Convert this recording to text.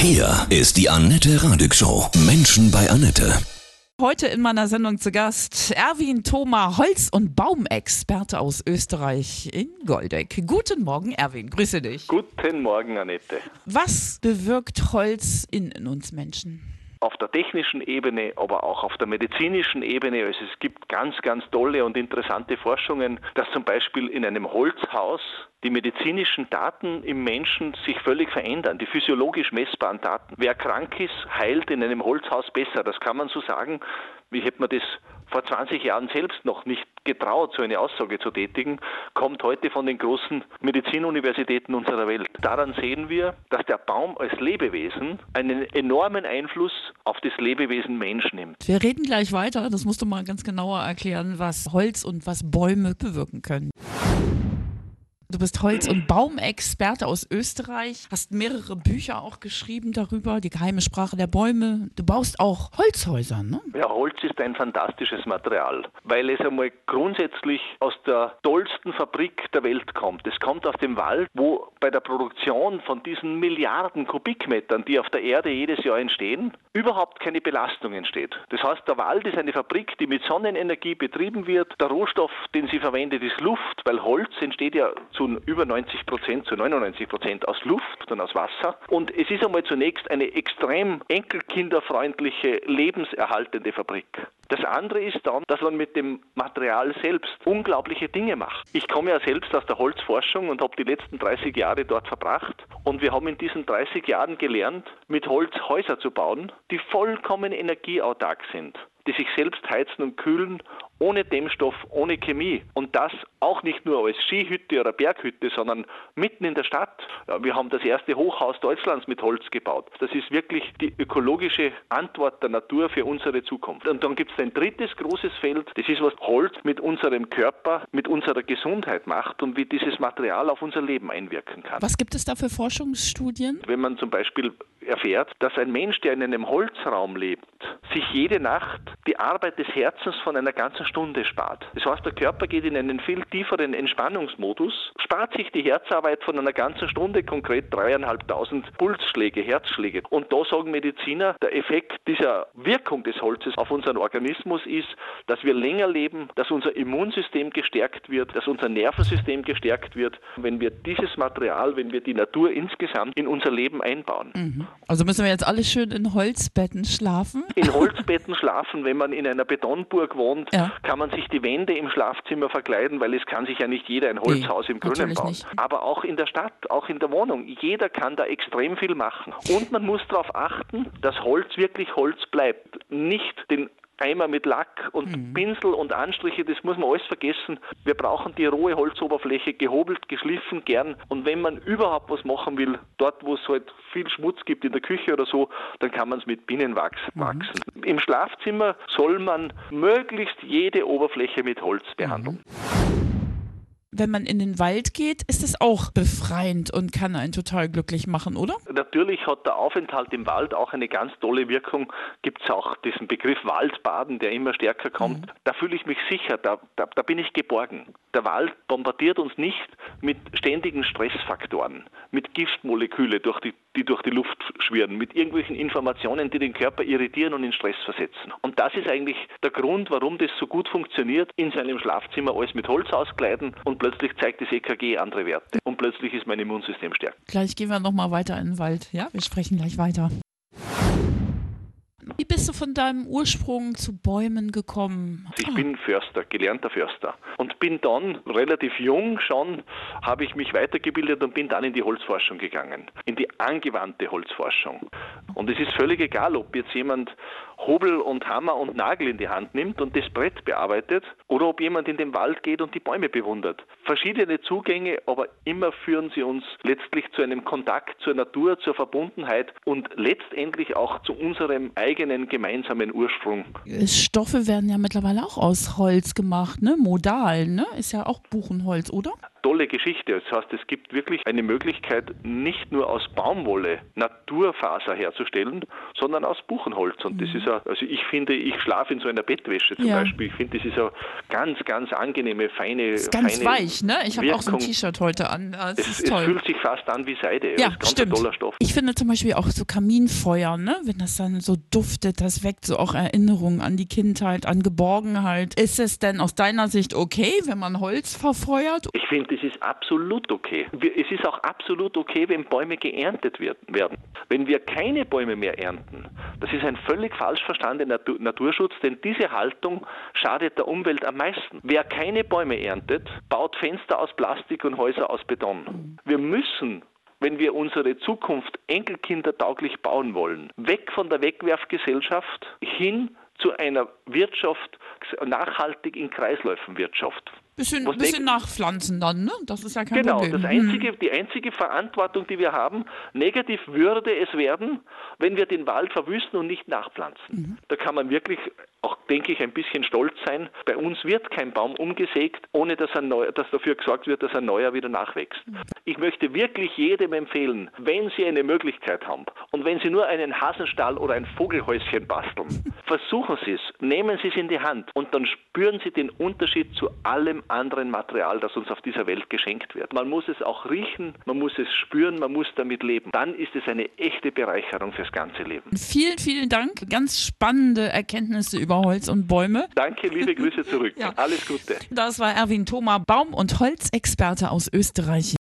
Hier ist die Annette Radig Show. Menschen bei Annette. Heute in meiner Sendung zu Gast Erwin Thoma, Holz- und Baumexperte aus Österreich in Goldeck. Guten Morgen, Erwin, grüße dich. Guten Morgen, Annette. Was bewirkt Holz in, in uns Menschen? Auf der technischen Ebene, aber auch auf der medizinischen Ebene. Also es gibt ganz, ganz tolle und interessante Forschungen, dass zum Beispiel in einem Holzhaus die medizinischen Daten im Menschen sich völlig verändern, die physiologisch messbaren Daten. Wer krank ist, heilt in einem Holzhaus besser. Das kann man so sagen. Wie hätte man das vor 20 Jahren selbst noch nicht getraut, so eine Aussage zu tätigen, kommt heute von den großen Medizinuniversitäten unserer Welt. Daran sehen wir, dass der Baum als Lebewesen einen enormen Einfluss auf das Lebewesen Mensch nimmt. Wir reden gleich weiter. Das musst du mal ganz genauer erklären, was Holz und was Bäume bewirken können. Du bist Holz- und Baumexperte aus Österreich, hast mehrere Bücher auch geschrieben darüber, die geheime Sprache der Bäume. Du baust auch Holzhäuser, ne? Ja, Holz ist ein fantastisches Material, weil es einmal grundsätzlich aus der tollsten Fabrik der Welt kommt. Es kommt aus dem Wald, wo bei der Produktion von diesen Milliarden Kubikmetern, die auf der Erde jedes Jahr entstehen, überhaupt keine Belastung entsteht. Das heißt, der Wald ist eine Fabrik, die mit Sonnenenergie betrieben wird. Der Rohstoff, den sie verwendet, ist Luft, weil Holz entsteht ja zu über 90 Prozent, zu 99 Prozent aus Luft und aus Wasser. Und es ist einmal zunächst eine extrem enkelkinderfreundliche, lebenserhaltende Fabrik. Das andere ist dann, dass man mit dem Material selbst unglaubliche Dinge macht. Ich komme ja selbst aus der Holzforschung und habe die letzten 30 Jahre dort verbracht. Und wir haben in diesen 30 Jahren gelernt, mit Holz Häuser zu bauen, die vollkommen energieautark sind die sich selbst heizen und kühlen, ohne Dämmstoff, ohne Chemie. Und das auch nicht nur als Skihütte oder Berghütte, sondern mitten in der Stadt. Wir haben das erste Hochhaus Deutschlands mit Holz gebaut. Das ist wirklich die ökologische Antwort der Natur für unsere Zukunft. Und dann gibt es ein drittes großes Feld, das ist, was Holz mit unserem Körper, mit unserer Gesundheit macht und wie dieses Material auf unser Leben einwirken kann. Was gibt es da für Forschungsstudien? Wenn man zum Beispiel erfährt, dass ein Mensch, der in einem Holzraum lebt, sich jede Nacht die Arbeit des Herzens von einer ganzen Stunde spart. Das heißt, der Körper geht in einen viel tieferen Entspannungsmodus, spart sich die Herzarbeit von einer ganzen Stunde, konkret dreieinhalbtausend Pulsschläge, Herzschläge. Und da sagen Mediziner, der Effekt dieser Wirkung des Holzes auf unseren Organismus ist, dass wir länger leben, dass unser Immunsystem gestärkt wird, dass unser Nervensystem gestärkt wird, wenn wir dieses Material, wenn wir die Natur insgesamt in unser Leben einbauen. Mhm. Also müssen wir jetzt alle schön in Holzbetten schlafen? In Holzbetten schlafen, wenn man in einer Betonburg wohnt, ja. kann man sich die Wände im Schlafzimmer verkleiden, weil es kann sich ja nicht jeder ein Holzhaus nee, im Grünen bauen. Nicht. Aber auch in der Stadt, auch in der Wohnung. Jeder kann da extrem viel machen. Und man muss darauf achten, dass Holz wirklich Holz bleibt. Nicht den Eimer mit Lack und mhm. Pinsel und Anstriche, das muss man alles vergessen. Wir brauchen die rohe Holzoberfläche gehobelt, geschliffen, gern. Und wenn man überhaupt was machen will, dort wo es halt viel Schmutz gibt in der Küche oder so, dann kann man es mit Bienenwachs mhm. wachsen. Im Schlafzimmer soll man möglichst jede Oberfläche mit Holz behandeln. Mhm wenn man in den Wald geht, ist es auch befreiend und kann einen total glücklich machen, oder? Natürlich hat der Aufenthalt im Wald auch eine ganz tolle Wirkung. Gibt es auch diesen Begriff Waldbaden, der immer stärker kommt. Mhm. Da fühle ich mich sicher, da, da, da bin ich geborgen. Der Wald bombardiert uns nicht mit ständigen Stressfaktoren, mit Giftmoleküle, durch die, die durch die Luft schwirren, mit irgendwelchen Informationen, die den Körper irritieren und in Stress versetzen. Und das ist eigentlich der Grund, warum das so gut funktioniert, in seinem Schlafzimmer alles mit Holz auskleiden und plötzlich zeigt das EKG andere Werte und plötzlich ist mein Immunsystem stärker. Gleich gehen wir nochmal weiter in den Wald. Ja, wir sprechen gleich weiter. Wie bist du von deinem Ursprung zu Bäumen gekommen? Ich bin Förster, gelernter Förster. Und bin dann relativ jung schon, habe ich mich weitergebildet und bin dann in die Holzforschung gegangen, in die angewandte Holzforschung. Und es ist völlig egal, ob jetzt jemand Hobel und Hammer und Nagel in die Hand nimmt und das Brett bearbeitet oder ob jemand in den Wald geht und die Bäume bewundert. Verschiedene Zugänge, aber immer führen sie uns letztlich zu einem Kontakt zur Natur, zur Verbundenheit und letztendlich auch zu unserem eigenen gemeinsamen Ursprung. Stoffe werden ja mittlerweile auch aus Holz gemacht, ne? Modal, ne? Ist ja auch Buchenholz, oder? tolle Geschichte. Das heißt, es gibt wirklich eine Möglichkeit, nicht nur aus Baumwolle Naturfaser herzustellen, sondern aus Buchenholz. Und das ist ja, also ich finde, ich schlafe in so einer Bettwäsche zum Ja. Beispiel. Ich finde, das ist ja ganz, ganz angenehme, feine. Ist ganz feine weich, ne? Ich habe auch so ein. T-Shirt heute an. Das Es, ist es toll. fühlt sich fast an wie Seide. Ja, ist ganz stimmt. toller Stoff. Ich finde zum Beispiel auch so Kaminfeuer, ne? wenn das dann so duftet, das weckt so auch Erinnerungen an die Kindheit, an Geborgenheit. Ist es denn aus deiner Sicht okay, wenn man Holz verfeuert? Ich finde, das ist absolut okay. Es ist auch absolut okay, wenn Bäume geerntet werden. Wenn wir keine Bäume mehr ernten, das ist ein völlig falsch verstandener Natur, Naturschutz, denn diese Haltung schadet der Umwelt am meisten. Wer keine Bäume erntet, baut Fenster aus Plastik und Häuser aus Beton. Wir müssen wenn wir unsere Zukunft enkelkindertauglich bauen wollen, weg von der Wegwerfgesellschaft hin zu einer Wirtschaft, nachhaltig in Kreisläufen Wirtschaft. Bisschen, bisschen nachpflanzen dann, ne? Das ist ja kein Genau, Problem. das einzige, die einzige Verantwortung, die wir haben, negativ würde es werden, wenn wir den Wald verwüsten und nicht nachpflanzen. Da kann man wirklich auch, denke ich, ein bisschen stolz sein. Bei uns wird kein Baum umgesägt, ohne dass, ein neuer, dass dafür gesorgt wird, dass ein neuer wieder nachwächst. Ich möchte wirklich jedem empfehlen, wenn Sie eine Möglichkeit haben und wenn Sie nur einen Hasenstall oder ein Vogelhäuschen basteln, versuchen Sie es, nehmen Sie es in die Hand und dann spüren Sie den Unterschied zu allem anderen Material, das uns auf dieser Welt geschenkt wird. Man muss es auch riechen, man muss es spüren, man muss damit leben. Dann ist es eine echte Bereicherung fürs ganze Leben. Vielen, vielen Dank. Ganz spannende Erkenntnisse über Holz und Bäume. Danke, liebe Grüße zurück. Ja. Alles Gute. Das war Erwin Thoma, Baum- und Holzexperte aus Österreich.